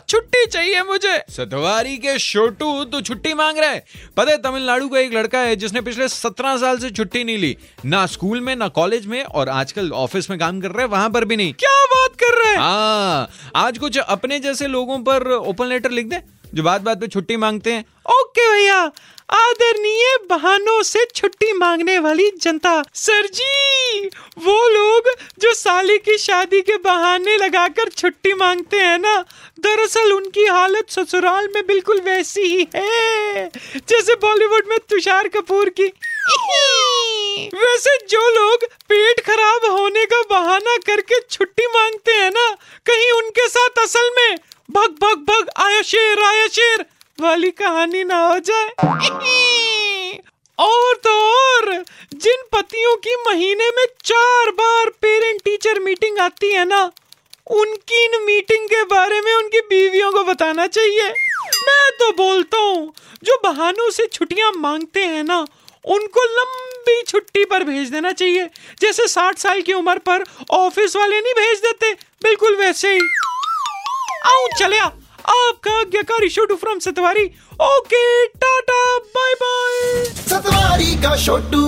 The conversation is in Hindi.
छुट्टी चाहिए मुझे। सतवारी के छोटू तो छुट्टी मांग रहे पता है तमिलनाडु का एक लड़का है जिसने पिछले सत्रह साल से छुट्टी नहीं ली। ना स्कूल में ना कॉलेज में और आजकल ऑफ़िस में काम कर रहे हैं वहाँ पर भी नहीं। क्या बात कर रहे हैं? हाँ आज कुछ अपने जैसे लोगों पर ओपन लेटर लिख दे। जो बात बात पे छुट्टी मांगते हैं, ओके भैया आदरणीय बहानों से छुट्टी मांगने वाली जनता। सर जी, वो लोग जो साली की शादी के बहाने लगाकर छुट्टी मांगते हैं ना, दरअसल उनकी हालत ससुराल में बिल्कुल वैसी ही है, जैसे बॉलीवुड में तुषार कपूर की। वैसे जो लोग पेट खराब होने का बहाना करके छुट्टी मांगते हैं ना, कहीं उनके साथ असल में भग भग भग, आया शेर आया शेर। वाली कहानी ना हो जाए। और तो और, जिन पतियों की महीने में चार बार पेरेंट टीचर मीटिंग आती है ना, उनकी इन मीटिंग के बारे में उनकी बीवियों को बताना चाहिए। मैं तो बोलता हूँ, जो बहानों से छुट्टियाँ मांगते हैं ना, उनको लंबी छुट्टी पर भेज देना चाहिए। जैसे साठ साल की उम्र पर ऑफ़िस वाले नहीं भेज देते। बिल्कुल वैसे ही। आओ चलिया आपका आज्ञाकारी Chhotu from Satwari. Okay tata bye bye Satwari का छोटू